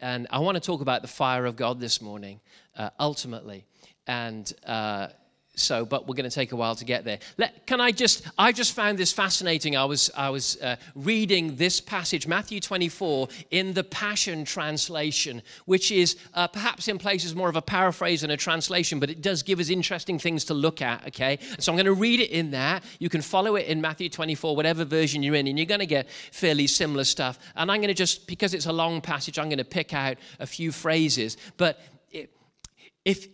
and I want to talk about the fire of God this morning, uh, ultimately. And uh, so, but we're going to take a while to get there. Let, can I just, I just found this fascinating. I was, I was uh, reading this passage, Matthew 24, in the Passion Translation, which is uh, perhaps in places more of a paraphrase than a translation, but it does give us interesting things to look at, okay? So I'm going to read it in that. You can follow it in Matthew 24, whatever version you're in, and you're going to get fairly similar stuff. And I'm going to just, because it's a long passage, I'm going to pick out a few phrases. But if,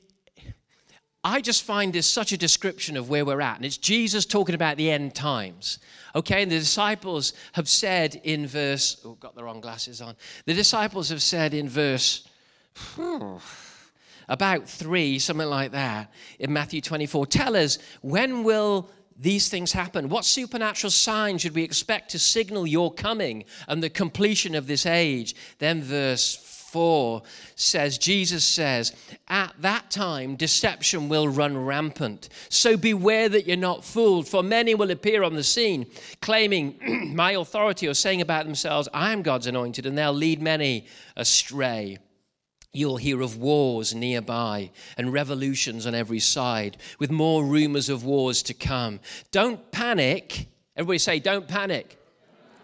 I just find this such a description of where we're at. And it's Jesus talking about the end times. Okay, and the disciples have said in verse, oh, got the wrong glasses on. The disciples have said in verse, about three, something like that, in Matthew 24, tell us, when will these things happen? What supernatural sign should we expect to signal your coming and the completion of this age? Then verse 4 says, Jesus says, At that time deception will run rampant. So beware that you're not fooled, for many will appear on the scene claiming my authority or saying about themselves, I am God's anointed, and they'll lead many astray. You'll hear of wars nearby and revolutions on every side, with more rumors of wars to come. Don't panic. Everybody say, Don't panic.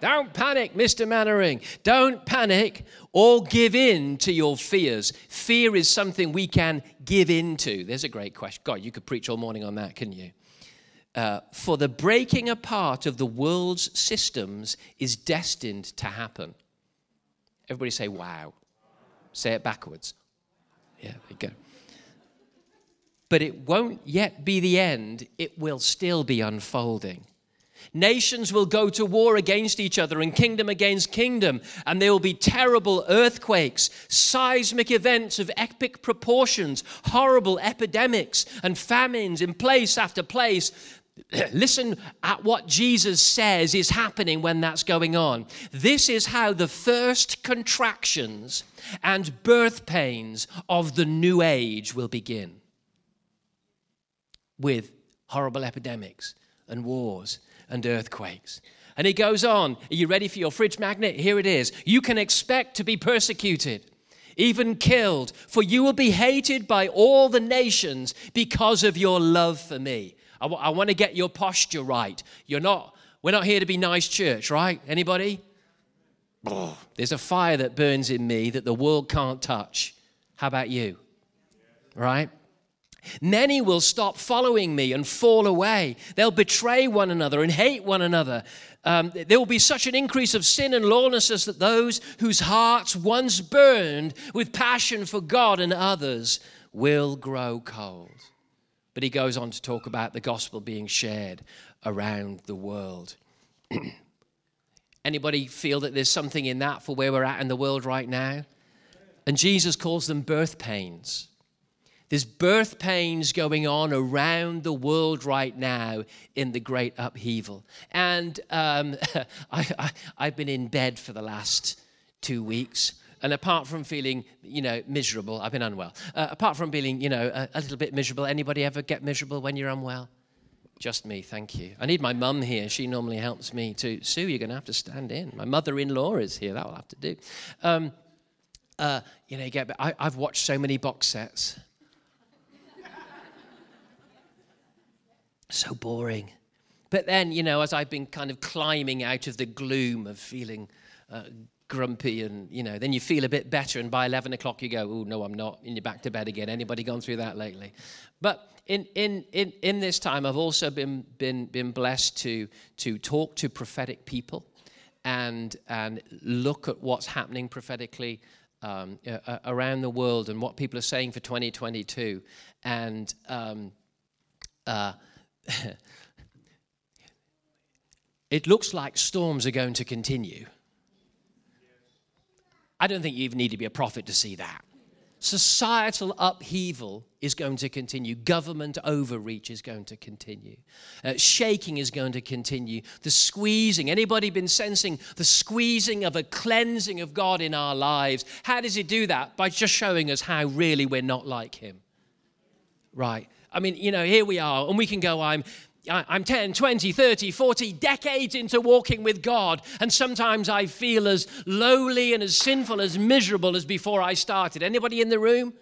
Don't panic, Mr. Mainwaring. Don't panic or give in to your fears. Fear is something we can give in to. There's a great question. God, you could preach all morning on that, couldn't you? Uh, for the breaking apart of the world's systems is destined to happen. Everybody say, wow. Say it backwards. Yeah, there you go. But it won't yet be the end, it will still be unfolding. Nations will go to war against each other and kingdom against kingdom, and there will be terrible earthquakes, seismic events of epic proportions, horrible epidemics, and famines in place after place. Listen at what Jesus says is happening when that's going on. This is how the first contractions and birth pains of the new age will begin with horrible epidemics and wars and earthquakes. And he goes on, Are you ready for your fridge magnet? Here it is. You can expect to be persecuted, even killed, for you will be hated by all the nations because of your love for me. I, w- I want to get your posture right. You're not, we're not here to be nice church, right? Anybody? There's a fire that burns in me that the world can't touch. How about you? Right? Many will stop following me and fall away. They'll betray one another and hate one another. Um, there will be such an increase of sin and lawlessness that those whose hearts once burned with passion for God and others will grow cold. But he goes on to talk about the gospel being shared around the world. Anybody feel that there's something in that for where we're at in the world right now? And Jesus calls them birth pains. There's birth pains going on around the world right now in the great upheaval. And um, I, have been in bed for the last two weeks. And apart from feeling, you know, miserable, I've been unwell. Uh, apart from feeling, you know, a, a little bit miserable, anybody ever get miserable when you're unwell? Just me, thank you. I need my mum here. She normally helps me too. Sue, you're going to have to stand in. My mother in law is here. That will have to do. Um, uh, you know, you get, I, I've watched so many box sets. So boring. But then, you know, as I've been kind of climbing out of the gloom of feeling uh, grumpy and, you know, then you feel a bit better and by 11 o'clock you go, oh, no, I'm not, and you're back to bed again. Anybody gone through that lately? But in, in, in, in this time, I've also been, been, been blessed to, to talk to prophetic people and, and look at what's happening prophetically um, uh, around the world and what people are saying for 2022. And um, uh, it looks like storms are going to continue. I don't think you even need to be a prophet to see that. Societal upheaval is going to continue. Government overreach is going to continue. Uh, shaking is going to continue. The squeezing. Anybody been sensing the squeezing of a cleansing of God in our lives? How does He do that? By just showing us how really we're not like Him. Right. I mean, you know, here we are, and we can go, I'm I'm 10, 20, 30, 40 decades into walking with God, and sometimes I feel as lowly and as sinful, as miserable as before I started. Anybody in the room?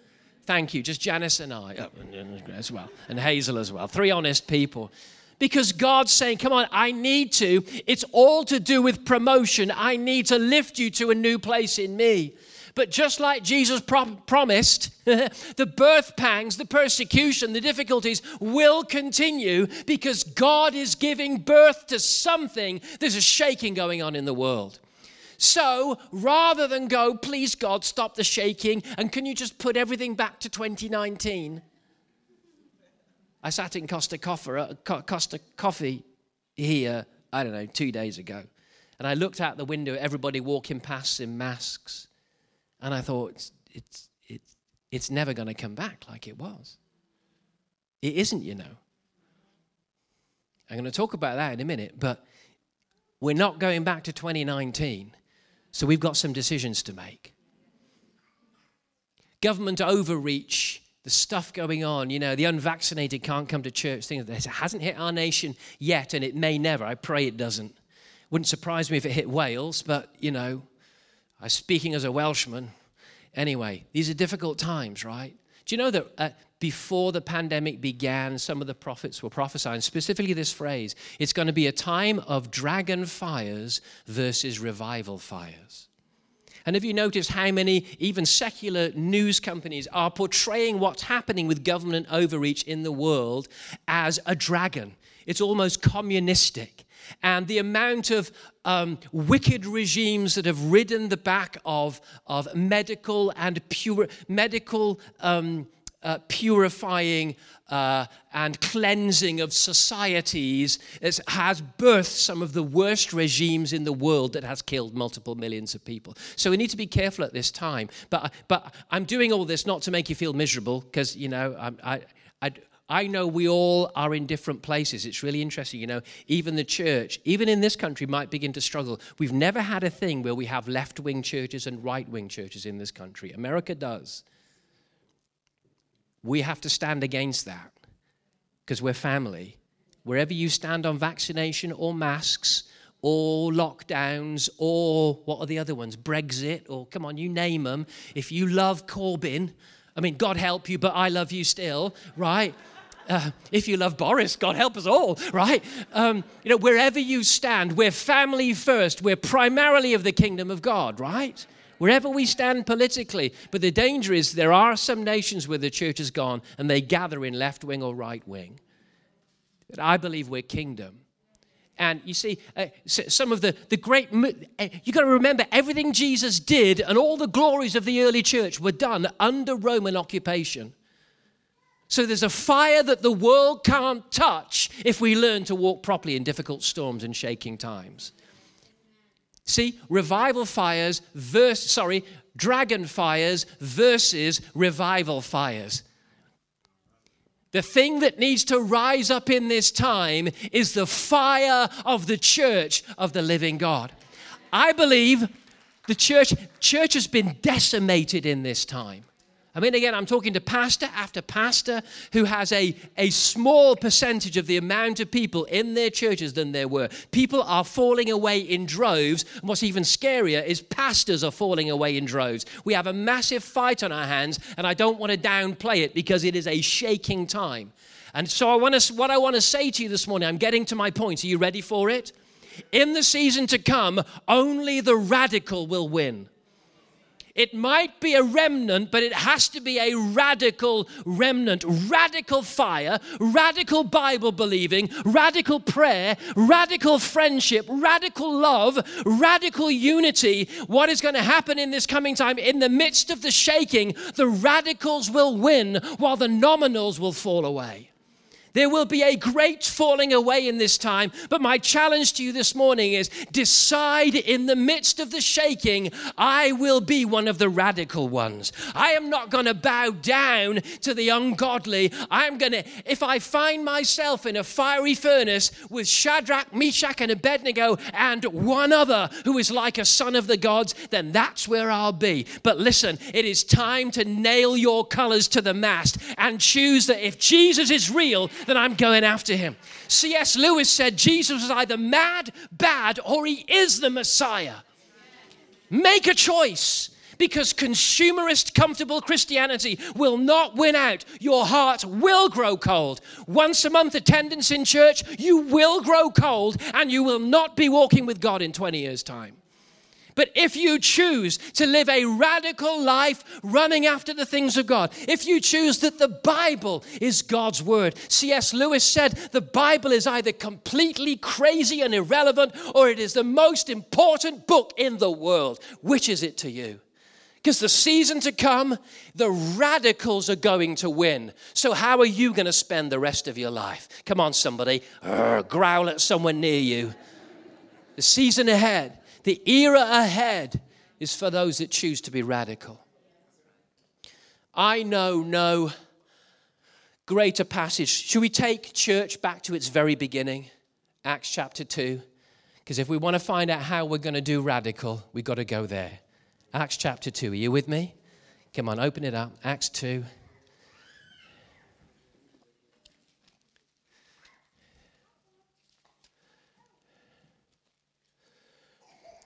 Thank you. Just Janice and I oh, as well, and Hazel as well. Three honest people. Because God's saying, Come on, I need to. It's all to do with promotion. I need to lift you to a new place in me. But just like Jesus promised, the birth pangs, the persecution, the difficulties will continue because God is giving birth to something. There's a shaking going on in the world. So rather than go, please God, stop the shaking, and can you just put everything back to 2019? I sat in Costa Coffee, uh, Costa Coffee here, I don't know, two days ago. And I looked out the window, everybody walking past in masks. And I thought, it's, it's, it's, it's never going to come back like it was. It isn't, you know. I'm going to talk about that in a minute, but we're not going back to 2019. So we've got some decisions to make. Government overreach, the stuff going on, you know, the unvaccinated can't come to church, things like this. It hasn't hit our nation yet, and it may never. I pray it doesn't. Wouldn't surprise me if it hit Wales, but, you know, I'm speaking as a Welshman. Anyway, these are difficult times, right? Do you know that uh, before the pandemic began, some of the prophets were prophesying specifically this phrase it's going to be a time of dragon fires versus revival fires. And have you noticed how many, even secular news companies, are portraying what's happening with government overreach in the world as a dragon? It's almost communistic and the amount of um, wicked regimes that have ridden the back of, of medical and pure medical um, uh, purifying uh, and cleansing of societies has birthed some of the worst regimes in the world that has killed multiple millions of people. So we need to be careful at this time. But, but I'm doing all this not to make you feel miserable because, you know, I, I, I, I know we all are in different places. It's really interesting, you know. Even the church, even in this country, might begin to struggle. We've never had a thing where we have left wing churches and right wing churches in this country. America does. We have to stand against that because we're family. Wherever you stand on vaccination or masks or lockdowns or what are the other ones? Brexit or come on, you name them. If you love Corbyn, I mean, God help you, but I love you still, right? Uh, if you love Boris, God help us all, right? Um, you know, wherever you stand, we're family first. We're primarily of the kingdom of God, right? Wherever we stand politically. But the danger is there are some nations where the church has gone and they gather in left wing or right wing. But I believe we're kingdom. And you see, uh, some of the, the great, uh, you've got to remember everything Jesus did and all the glories of the early church were done under Roman occupation. So there's a fire that the world can't touch if we learn to walk properly in difficult storms and shaking times. See, revival fires versus, sorry, dragon fires versus revival fires. The thing that needs to rise up in this time is the fire of the church of the living God. I believe the church church has been decimated in this time. I mean, again, I'm talking to pastor after pastor who has a, a small percentage of the amount of people in their churches than there were. People are falling away in droves. And what's even scarier is pastors are falling away in droves. We have a massive fight on our hands, and I don't want to downplay it because it is a shaking time. And so, I want to, what I want to say to you this morning, I'm getting to my point. Are you ready for it? In the season to come, only the radical will win. It might be a remnant, but it has to be a radical remnant. Radical fire, radical Bible believing, radical prayer, radical friendship, radical love, radical unity. What is going to happen in this coming time? In the midst of the shaking, the radicals will win while the nominals will fall away. There will be a great falling away in this time. But my challenge to you this morning is decide in the midst of the shaking, I will be one of the radical ones. I am not going to bow down to the ungodly. I'm going to, if I find myself in a fiery furnace with Shadrach, Meshach, and Abednego and one other who is like a son of the gods, then that's where I'll be. But listen, it is time to nail your colors to the mast and choose that if Jesus is real, then I'm going after him. C.S. Lewis said Jesus was either mad, bad, or he is the Messiah. Make a choice because consumerist, comfortable Christianity will not win out. Your heart will grow cold. Once a month attendance in church, you will grow cold and you will not be walking with God in 20 years' time. But if you choose to live a radical life running after the things of God, if you choose that the Bible is God's word, C.S. Lewis said the Bible is either completely crazy and irrelevant or it is the most important book in the world. Which is it to you? Because the season to come, the radicals are going to win. So, how are you going to spend the rest of your life? Come on, somebody, growl at someone near you. The season ahead, the era ahead is for those that choose to be radical. I know no greater passage. Should we take church back to its very beginning? Acts chapter 2. Because if we want to find out how we're going to do radical, we've got to go there. Acts chapter 2. Are you with me? Come on, open it up. Acts 2.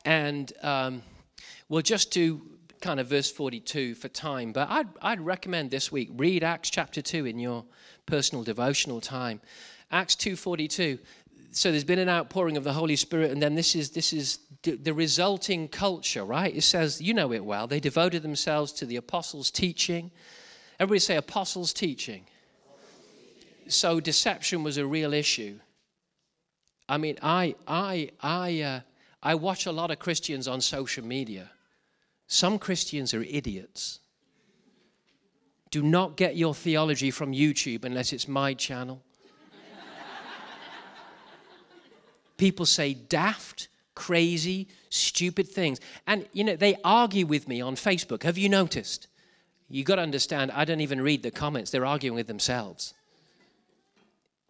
And um, we'll just do kind of verse 42 for time, but I'd, I'd recommend this week read Acts chapter 2 in your personal devotional time. Acts 2:42 so there's been an outpouring of the Holy Spirit, and then this is this is the resulting culture, right? It says, you know it well. They devoted themselves to the apostles' teaching. Everybody say apostles' teaching. So deception was a real issue. I mean, I I I uh, I watch a lot of Christians on social media. Some Christians are idiots. Do not get your theology from YouTube unless it's my channel. People say daft, crazy, stupid things. And, you know, they argue with me on Facebook. Have you noticed? You've got to understand, I don't even read the comments, they're arguing with themselves.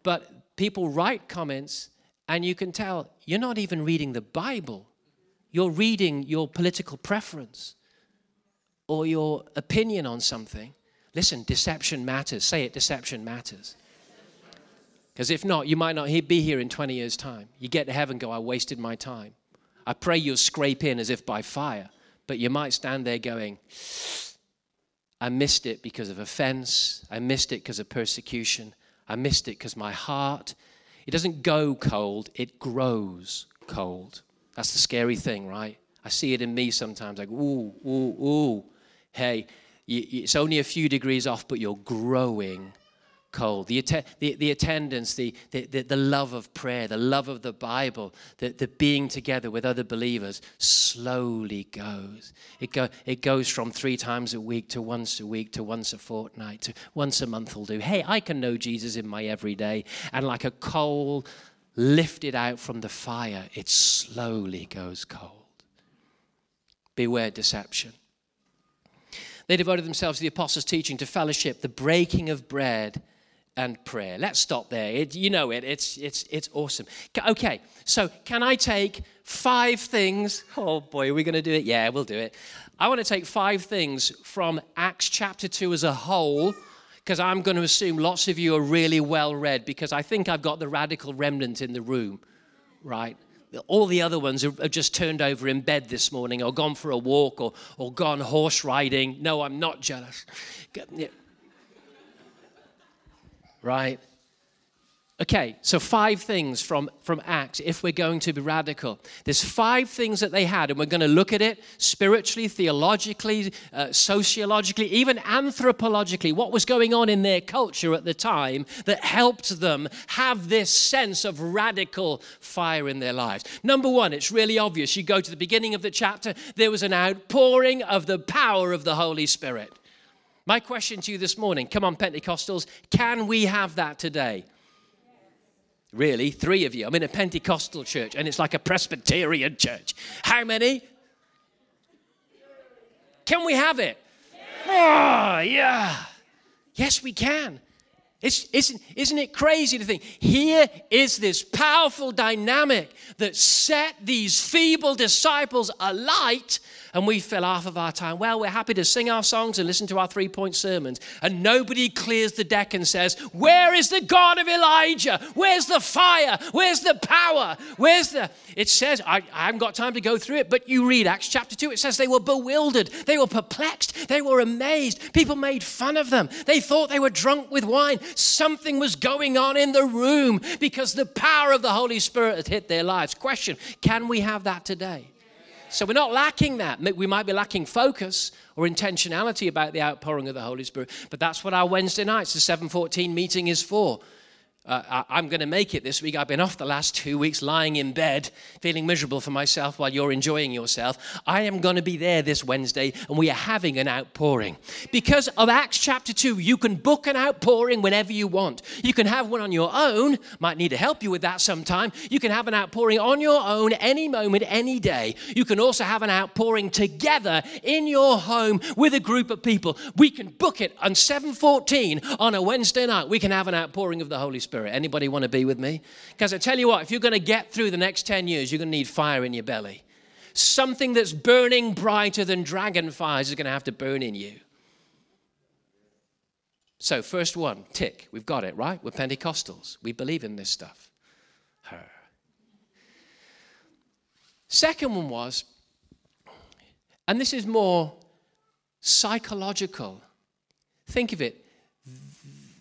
But people write comments, and you can tell you're not even reading the Bible. You're reading your political preference or your opinion on something. Listen, deception matters. Say it, deception matters. Because if not, you might not be here in 20 years' time. You get to heaven, go, I wasted my time. I pray you'll scrape in as if by fire, but you might stand there going, I missed it because of offense. I missed it because of persecution. I missed it because my heart, it doesn't go cold, it grows cold. That's the scary thing, right? I see it in me sometimes, like, ooh, ooh, ooh. Hey, it's only a few degrees off, but you're growing cold. The, the, the attendance, the, the, the, love of prayer, the love of the Bible, the, the being together with other believers slowly goes. It, go, it goes from three times a week to once a week to once a fortnight to once a month will do. Hey, I can know Jesus in my everyday. And like a coal lifted out from the fire, it slowly goes cold. Beware deception. They devoted themselves to the apostles' teaching, to fellowship, the breaking of bread, and prayer. Let's stop there. It, you know it. It's it's it's awesome. Okay, so can I take five things? Oh boy, are we going to do it? Yeah, we'll do it. I want to take five things from Acts chapter two as a whole. Because I'm going to assume lots of you are really well read because I think I've got the radical remnant in the room, right? All the other ones have just turned over in bed this morning or gone for a walk or, or gone horse riding. No, I'm not jealous right? Okay, so five things from, from Acts if we're going to be radical. There's five things that they had, and we're going to look at it spiritually, theologically, uh, sociologically, even anthropologically, what was going on in their culture at the time that helped them have this sense of radical fire in their lives. Number one, it's really obvious. You go to the beginning of the chapter, there was an outpouring of the power of the Holy Spirit. My question to you this morning come on, Pentecostals, can we have that today? Really, three of you. I'm in a Pentecostal church and it's like a Presbyterian church. How many? Can we have it? Oh, yeah. Yes, we can. It's, isn't, isn't it crazy to think here is this powerful dynamic that set these feeble disciples alight and we fill half of our time. Well, we're happy to sing our songs and listen to our three point sermons. And nobody clears the deck and says, Where is the God of Elijah? Where's the fire? Where's the power? Where's the. It says, I, I haven't got time to go through it, but you read Acts chapter 2. It says they were bewildered, they were perplexed, they were amazed. People made fun of them. They thought they were drunk with wine. Something was going on in the room because the power of the Holy Spirit had hit their lives. Question Can we have that today? So we're not lacking that. We might be lacking focus or intentionality about the outpouring of the Holy Spirit, but that's what our Wednesday nights, the 714 meeting is for. Uh, I, am going to make it this week. I've been off the last two weeks lying in bed, feeling miserable for myself while you're enjoying yourself. I am going to be there this Wednesday, and we are having an outpouring. Because of Acts chapter 2, you can book an outpouring whenever you want. You can have one on your own, might need to help you with that sometime. You can have an outpouring on your own any moment, any day. You can also have an outpouring together in your home with a group of people. We can book it on 714 on a Wednesday night. We can have an outpouring of the Holy Spirit. Spirit. Anybody want to be with me? Because I tell you what, if you're going to get through the next 10 years, you're going to need fire in your belly. Something that's burning brighter than dragon fires is going to have to burn in you. So, first one, tick. We've got it, right? We're Pentecostals. We believe in this stuff. Her. Second one was, and this is more psychological. Think of it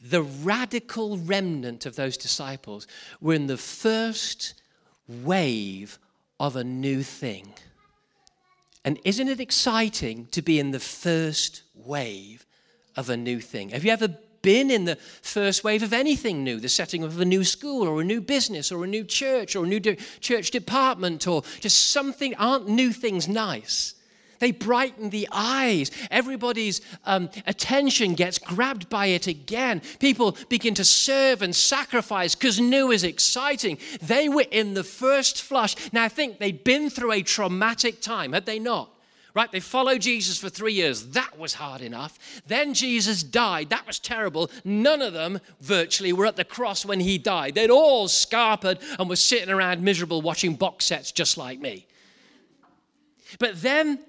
the radical remnant of those disciples were in the first wave of a new thing. And isn't it exciting to be in the first wave of a new thing? Have you ever been in the first wave of anything new, the setting of a new school or a new business or a new church or a new de- church department or just something? Aren't new things nice? They brighten the eyes. Everybody's um, attention gets grabbed by it again. People begin to serve and sacrifice because new is exciting. They were in the first flush. Now, I think they'd been through a traumatic time, had they not? right? They followed Jesus for three years. That was hard enough. Then Jesus died. That was terrible. None of them virtually were at the cross when he died. They'd all scarpered and were sitting around miserable watching box sets just like me. But then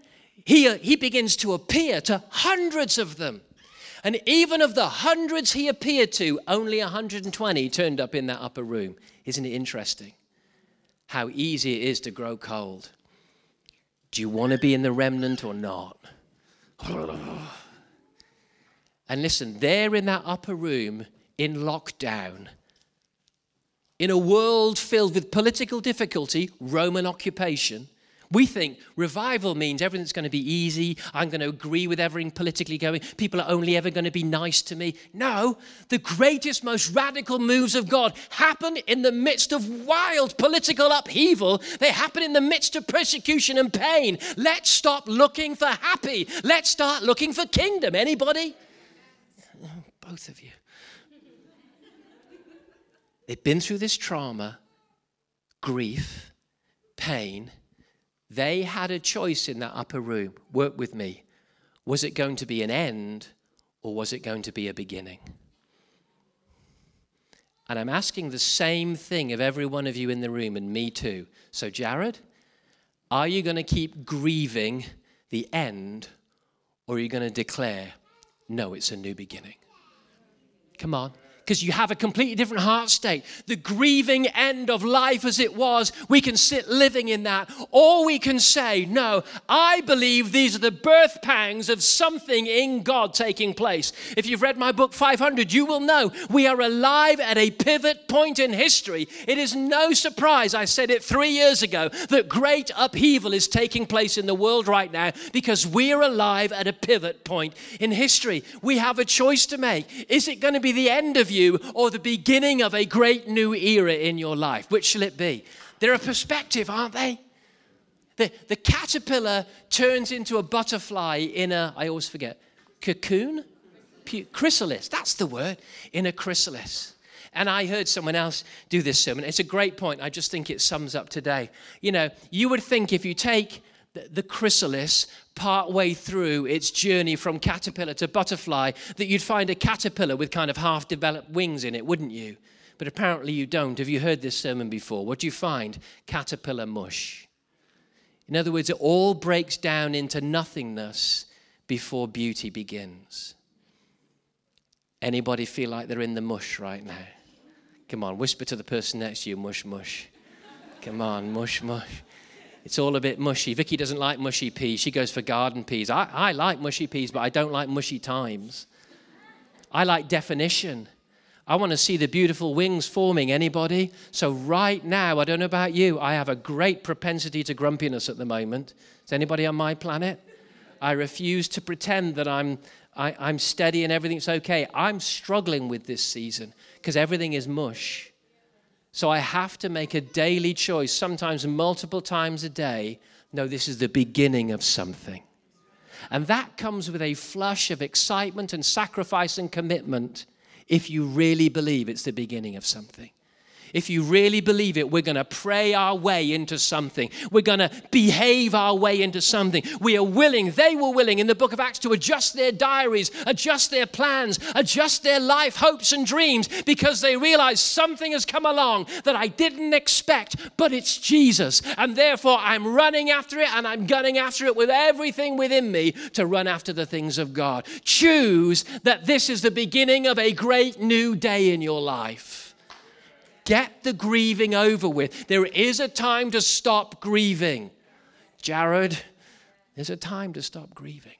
he, he begins to appear to hundreds of them. And even of the hundreds he appeared to, only 120 turned up in that upper room. Isn't it interesting? How easy it is to grow cold. Do you want to be in the remnant or not? And listen, there in that upper room in lockdown, in a world filled with political difficulty, Roman occupation, we think revival means everything's going to be easy. I'm going to agree with everything politically going. People are only ever going to be nice to me. No, the greatest, most radical moves of God happen in the midst of wild political upheaval. They happen in the midst of persecution and pain. Let's stop looking for happy. Let's start looking for kingdom. Anybody? Both of you. They've been through this trauma, grief, pain they had a choice in that upper room. Work with me. Was it going to be an end or was it going to be a beginning? And I'm asking the same thing of every one of you in the room and me too. So, Jarrod, are you going to keep grieving the end or are you going to declare, no, it's a new beginning? Come on because you have a completely different heart state. The grieving end of life as it was, we can sit living in that. Or we can say, No, I believe these are the birth pangs of something in God taking place. If you've read my book 500, you will know we are alive at a pivot point in history. It is no surprise, I said it three years ago, that great upheaval is taking place in the world right now because we're alive at a pivot point in history. We have a choice to make. Is it going to be the end of or the beginning of a great new era in your life? Which shall it be? They're a perspective, aren't they? The, the caterpillar turns into a butterfly in a, I always forget, cocoon? Chrysalis, that's the word, in a chrysalis. And I heard someone else do this sermon. It's a great point. I just think it sums up today. You know, you would think if you take the, the chrysalis partway through its journey from caterpillar to butterfly that you'd find a caterpillar with kind of half developed wings in it, wouldn't you? But apparently you don't. Have you heard this sermon before? What do you find? Caterpillar mush. In other words, it all breaks down into nothingness before beauty begins. Anybody feel like they're in the mush right now? Come on, whisper to the person next to you, mush, mush. Come on, mush, mush. It's all a bit mushy. Vicky doesn't like mushy peas. She goes for garden peas. I, I like mushy peas, but I don't like mushy times. I like definition. I want to see the beautiful wings forming. Anybody? So, right now, I don't know about you, I have a great propensity to grumpiness at the moment. Is anybody on my planet? I refuse to pretend that I'm, I, am i am steady and everything's okay. I'm struggling with this season because everything is mush. So, I have to make a daily choice, sometimes multiple times a day. No, this is the beginning of something. And that comes with a flush of excitement and sacrifice and commitment if you really believe it's the beginning of something. If you really believe it, we're going to pray our way into something. We're going to behave our way into something. We are willing, they were willing in the book of Acts to adjust their diaries, adjust their plans, adjust their life hopes and dreams because they realized something has come along that I didn't expect, but it's Jesus. And therefore, I'm running after it and I'm gunning after it with everything within me to run after the things of God. Choose that this is the beginning of a great new day in your life. Get the grieving over with. There is a time to stop grieving. Jarrod, there's a time to stop grieving.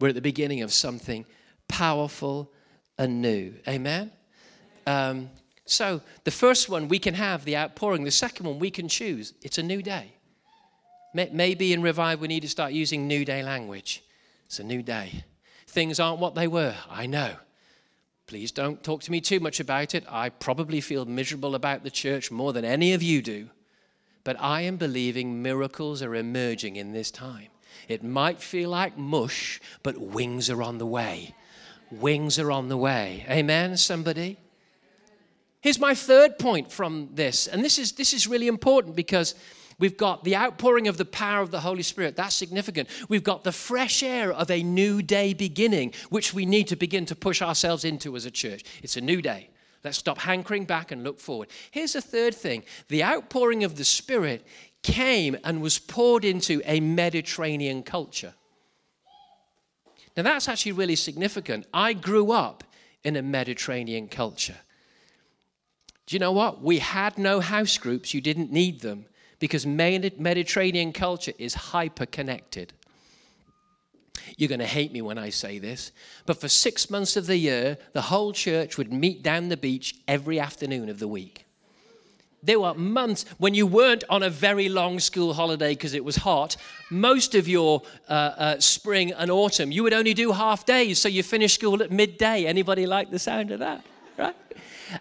We're at the beginning of something powerful and new. Amen? Um, so, the first one, we can have the outpouring. The second one, we can choose. It's a new day. Maybe in Revive, we need to start using new day language. It's a new day. Things aren't what they were. I know. Please don't talk to me too much about it. I probably feel miserable about the church more than any of you do. But I am believing miracles are emerging in this time. It might feel like mush, but wings are on the way. Wings are on the way. Amen, somebody? Here's my third point from this. And this is, this is really important because We've got the outpouring of the power of the Holy Spirit. That's significant. We've got the fresh air of a new day beginning, which we need to begin to push ourselves into as a church. It's a new day. Let's stop hankering back and look forward. Here's the third thing the outpouring of the Spirit came and was poured into a Mediterranean culture. Now, that's actually really significant. I grew up in a Mediterranean culture. Do you know what? We had no house groups, you didn't need them because Mediterranean culture is hyper connected. You're going to hate me when I say this, but for six months of the year, the whole church would meet down the beach every afternoon of the week. There were months when you weren't on a very long school holiday because it was hot. Most of your uh, uh, spring and autumn, you would only do half days, so you finished school at midday. Anybody like the sound of that? Right?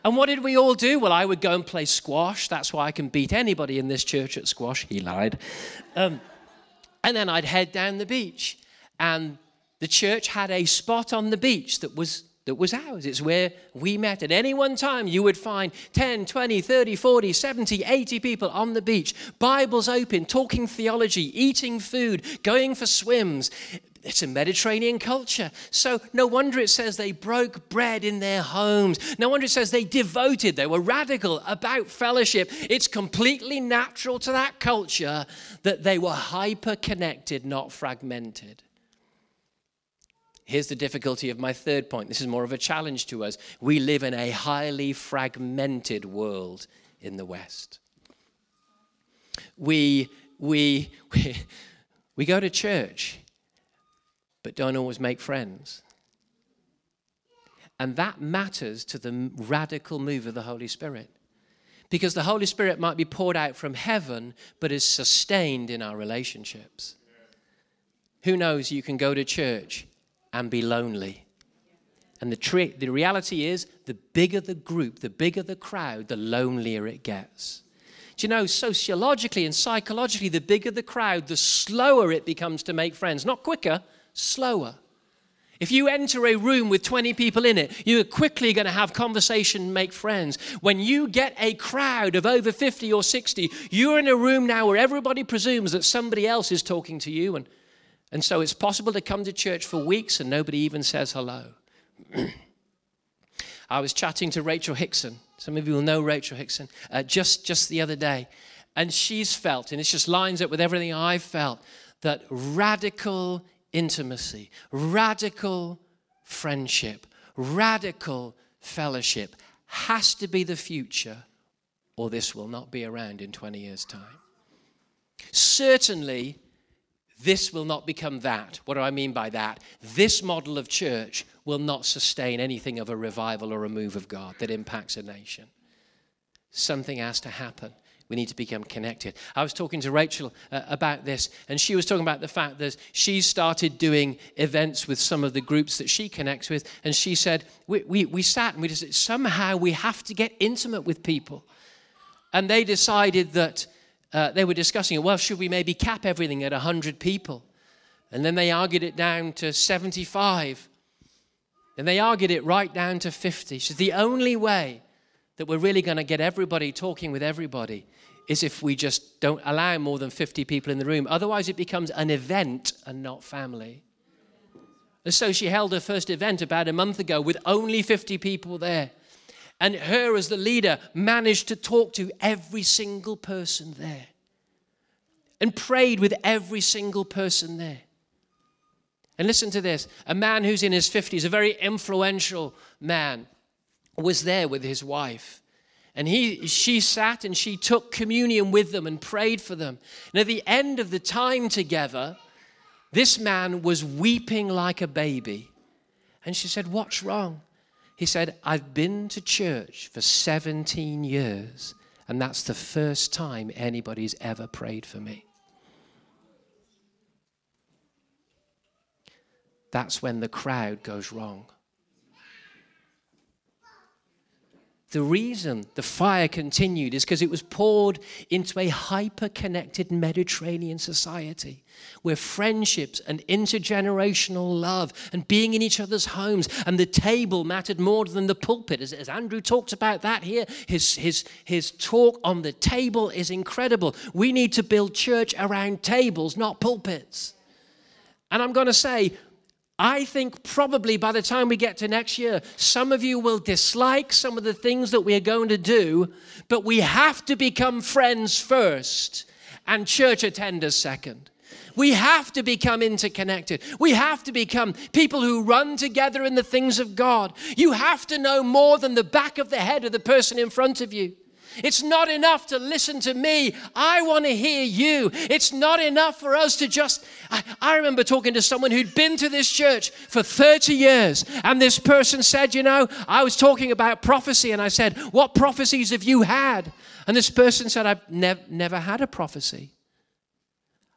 And what did we all do? Well, I would go and play squash. That's why I can beat anybody in this church at squash. He lied. Um, and then I'd head down the beach. And the church had a spot on the beach that was that was ours. It's where we met. At any one time, you would find 10, 20, 30, 40, 70, 80 people on the beach, Bibles open, talking theology, eating food, going for swims it's a Mediterranean culture. So no wonder it says they broke bread in their homes. No wonder it says they devoted, they were radical about fellowship. It's completely natural to that culture that they were hyper connected, not fragmented. Here's the difficulty of my third point. This is more of a challenge to us. We live in a highly fragmented world in the West. We, we, we, we go to church but don't always make friends. And that matters to the radical move of the Holy Spirit. Because the Holy Spirit might be poured out from heaven, but is sustained in our relationships. Who knows, you can go to church and be lonely. And the, tri- the reality is, the bigger the group, the bigger the crowd, the lonelier it gets. Do you know, sociologically and psychologically, the bigger the crowd, the slower it becomes to make friends. Not quicker, slower. If you enter a room with 20 people in it, you're quickly going to have conversation, make friends. When you get a crowd of over 50 or 60, you're in a room now where everybody presumes that somebody else is talking to you. And, and so it's possible to come to church for weeks and nobody even says hello. I was chatting to Rachel Hickson. Some of you will know Rachel Hickson uh, just, just the other day. And she's felt, and it just lines up with everything I've felt, that radical intimacy, radical friendship, radical fellowship has to be the future, or this will not be around in 20 years' time. Certainly, this will not become that. What do I mean by that? This model of church will not sustain anything of a revival or a move of God that impacts a nation. Something has to happen. We need to become connected. I was talking to Rachel uh, about this, and she was talking about the fact that she started doing events with some of the groups that she connects with. And she said, We, we, we sat and we just said somehow we have to get intimate with people. And they decided that uh, they were discussing it. Well, should we maybe cap everything at 100 people? And then they argued it down to 75. And they argued it right down to 50. So the only way that we're really going to get everybody talking with everybody is if we just don't allow more than 50 people in the room. Otherwise, it becomes an event and not family. And so she held her first event about a month ago with only 50 people there. And her, as the leader, managed to talk to every single person there and prayed with every single person there. And listen to this a man who's in his 50s, a very influential man, was there with his wife. And he, she sat and she took communion with them and prayed for them. And at the end of the time together, this man was weeping like a baby. And she said, What's wrong? He said, I've been to church for 17 years, and that's the first time anybody's ever prayed for me. That's when the crowd goes wrong. The reason the fire continued is because it was poured into a hyper connected Mediterranean society where friendships and intergenerational love and being in each other's homes and the table mattered more than the pulpit. As, as Andrew talked about that here, his, his, his talk on the table is incredible. We need to build church around tables, not pulpits. And I'm going to say, I think probably by the time we get to next year, some of you will dislike some of the things that we are going to do, but we have to become friends first and church attenders second. We have to become interconnected. We have to become people who run together in the things of God. You have to know more than the back of the head of the person in front of you. It's not enough to listen to me. I want to hear you. It's not enough for us to just. I, I, remember talking to someone who'd been to this church for 30 years, and this person said, You know, I was talking about prophecy, and I said, What prophecies have you had? And this person said, I've nev- never had a prophecy.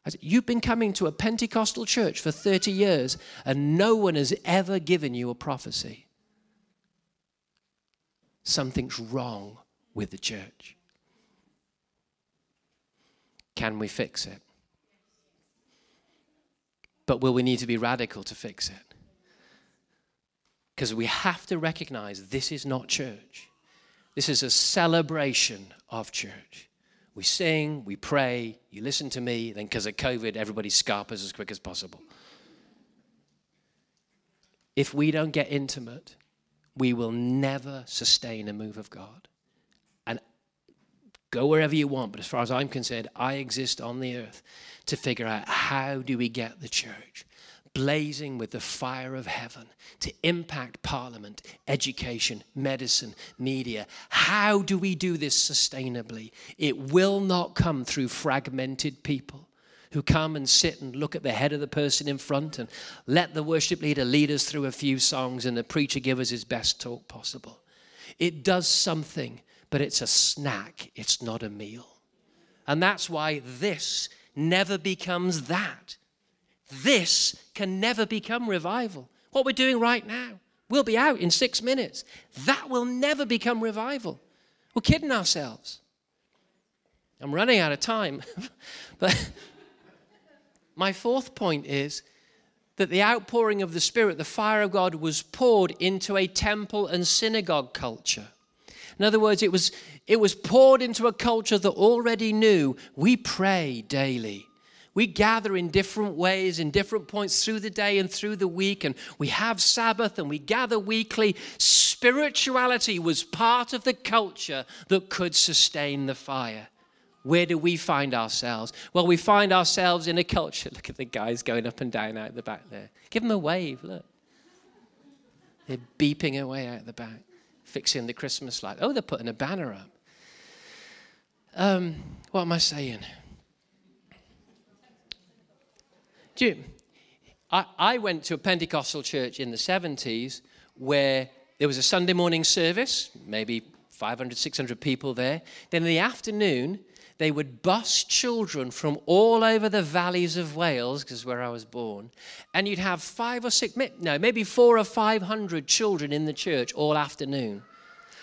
I said, You've been coming to a Pentecostal church for 30 years, and no one has ever given you a prophecy. Something's wrong with the church. Can we fix it? But will we need to be radical to fix it? Because we have to recognize this is not church. This is a celebration of church. We sing, we pray, you listen to me, then because of COVID, everybody scarpers as quick as possible. If we don't get intimate, we will never sustain a move of God. Go wherever you want, but as far as I'm concerned, I exist on the earth to figure out how do we get the church blazing with the fire of heaven to impact parliament, education, medicine, media. How do we do this sustainably? It will not come through fragmented people who come and sit and look at the head of the person in front and let the worship leader lead us through a few songs and the preacher give us his best talk possible. It does something but it's a snack, it's not a meal. And that's why this never becomes that. This can never become revival. What we're doing right now, we'll be out in six minutes. That will never become revival. We're kidding ourselves. I'm running out of time. but my fourth point is that the outpouring of the Spirit, the fire of God, was poured into a temple and synagogue culture. In other words, it was, it was poured into a culture that already knew we pray daily. We gather in different ways, in different points through the day and through the week, and we have Sabbath and we gather weekly. Spirituality was part of the culture that could sustain the fire. Where do we find ourselves? Well, we find ourselves in a culture. Look at the guys going up and down out the back there. Give them a wave, look. They're beeping away out the back, fixing the Christmas light. Oh, they're putting a banner up. Um, what am I saying? Jim, I, I went to a Pentecostal church in the 70s where there was a Sunday morning service, maybe 500, 600 people there. Then in the afternoon, they would bus children from all over the valleys of Wales, because where I was born, and you'd have five or six, no, maybe four or five hundred children in the church all afternoon.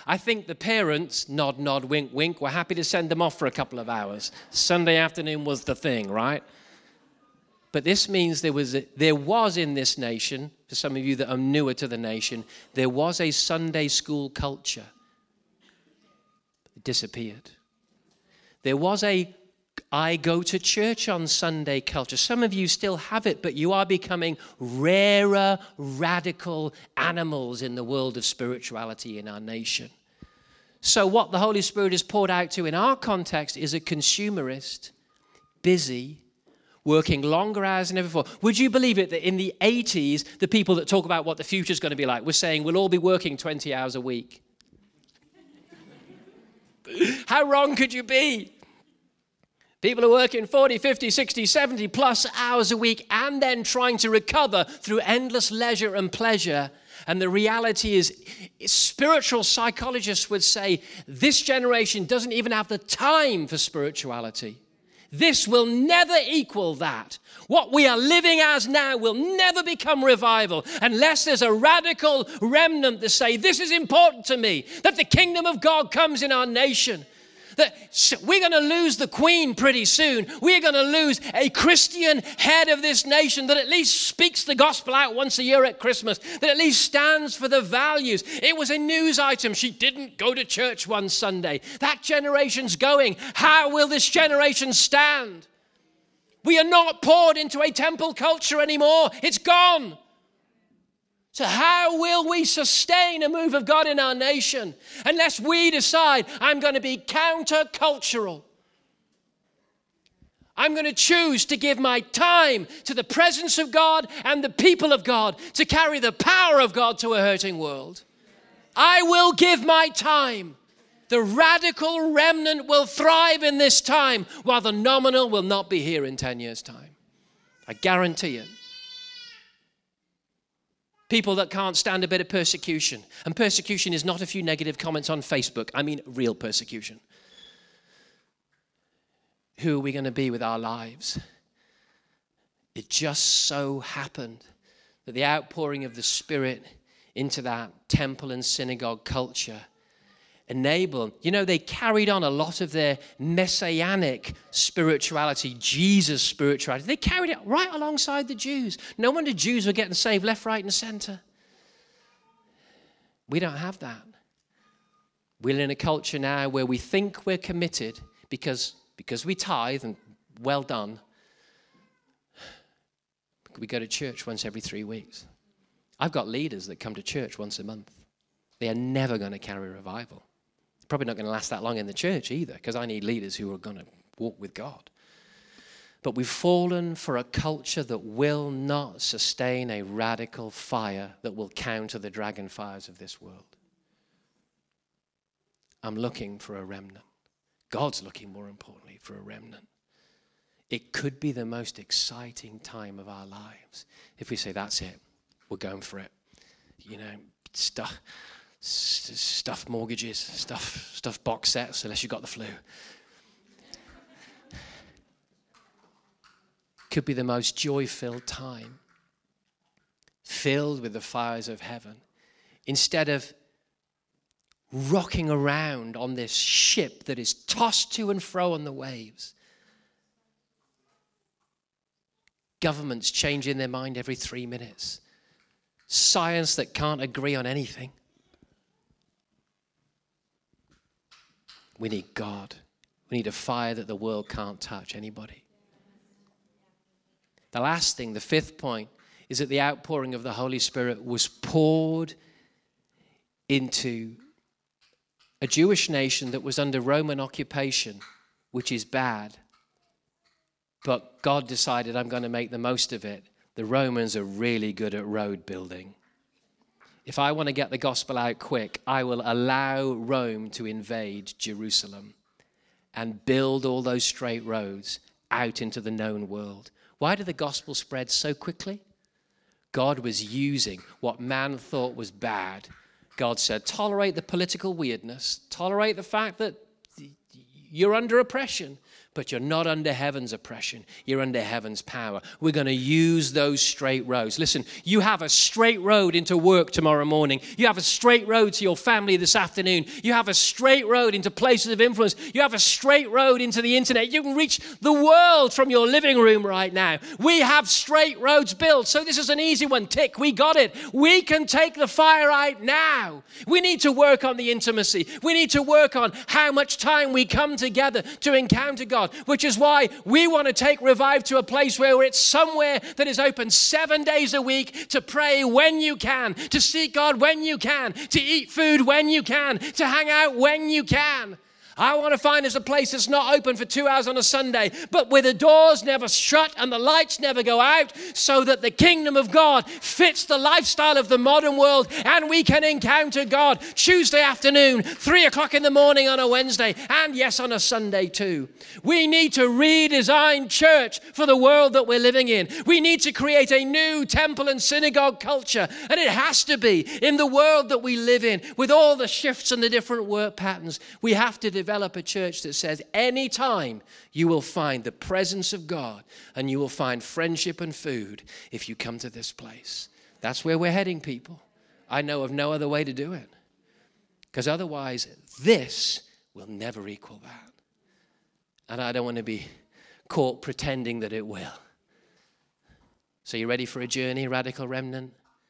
I think the parents, nod, nod, wink, wink, were happy to send them off for a couple of hours. Sunday afternoon was the thing, right? But this means there was, a, there was in this nation, for some of you that are newer to the nation, there was a Sunday school culture. It disappeared. There was a I go to church on Sunday culture. Some of you still have it, but you are becoming rarer, radical animals in the world of spirituality in our nation. So, what the Holy Spirit is poured out to in our context is a consumerist, busy, working longer hours than ever before. Would you believe it that in the 80s, the people that talk about what the future is going to be like were saying we'll all be working 20 hours a week? How wrong could you be? People are working 40, 50, 60, 70 plus hours a week and then trying to recover through endless leisure and pleasure. And the reality is, spiritual psychologists would say this generation doesn't even have the time for spirituality. This will never equal that. What we are living as now will never become revival unless there's a radical remnant to say, This is important to me, that the kingdom of God comes in our nation that we're going to lose the queen pretty soon. We're going to lose a Christian head of this nation that at least speaks the gospel out once a year at Christmas, that at least stands for the values. It was a news item. She didn't go to church one Sunday. That generation's going. How will this generation stand? We are not poured into a temple culture anymore. It's gone. So, how will we sustain a move of God in our nation unless we decide I'm going to be countercultural? I'm going to choose to give my time to the presence of God and the people of God to carry the power of God to a hurting world. I will give my time. The radical remnant will thrive in this time, while the nominal will not be here in 10 years' time. I guarantee it people that can't stand a bit of persecution. And persecution is not a few negative comments on Facebook, I mean real persecution. Who are we going to be with our lives? It just so happened that the outpouring of the Spirit into that temple and synagogue culture enable. You know, they carried on a lot of their messianic spirituality, Jesus spirituality. They carried it right alongside the Jews. No wonder Jews were getting saved left, right, and center. We don't have that. We're in a culture now where we think we're committed because, because we tithe and well done. We go to church once every three weeks. I've got leaders that come to church once a month. They are never going to carry revival probably not going to last that long in the church either, because I need leaders who are going to walk with God. But we've fallen for a culture that will not sustain a radical fire that will counter the dragon fires of this world. I'm looking for a remnant. God's looking, more importantly, for a remnant. It could be the most exciting time of our lives if we say, That's it, we're going for it. You know, stuff stuff mortgages, stuff, stuff box sets, unless you got the flu. Could be the most joy filled time, filled with the fires of heaven. Instead of rocking around on this ship that is tossed to and fro on the waves, governments changing their mind every three minutes, science that can't agree on anything. We need God. We need a fire that the world can't touch anybody. The last thing, the fifth point, is that the outpouring of the Holy Spirit was poured into a Jewish nation that was under Roman occupation, which is bad. But God decided, I'm going to make the most of it. The Romans are really good at road building. If I want to get the gospel out quick, I will allow Rome to invade Jerusalem and build all those straight roads out into the known world. Why did the gospel spread so quickly? God was using what man thought was bad. God said, tolerate the political weirdness, tolerate the fact that you're under oppression, but you're not under heaven's oppression. You're under heaven's power. We're going to use those straight roads. Listen, you have a straight road into work tomorrow morning. You have a straight road to your family this afternoon. You have a straight road into places of influence. You have a straight road into the internet. You can reach the world from your living room right now. We have straight roads built. So this is an easy one. Tick, we got it. We can take the fire out now. We need to work on the intimacy. We need to work on how much time we come together to encounter God. God, which is why we want to take Revive to a place where it's somewhere that is open seven days a week to pray when you can, to seek God when you can, to eat food when you can, to hang out when you can. I want to find us a place that's not open for two hours on a Sunday, but where the doors never shut and the lights never go out, so that the kingdom of God fits the lifestyle of the modern world and we can encounter God Tuesday afternoon, three o'clock in the morning on a Wednesday, and yes, on a Sunday too. We need to redesign church for the world that we're living in. We need to create a new temple and synagogue culture, and it has to be in the world that we live in with all the shifts and the different work patterns. We have to develop a church that says anytime you will find the presence of God and you will find friendship and food if you come to this place. That's where we're heading, people. I know of no other way to do it. Because otherwise, this will never equal that. And I don't want to be caught pretending that it will. So, you ready for a journey, Radical Remnant?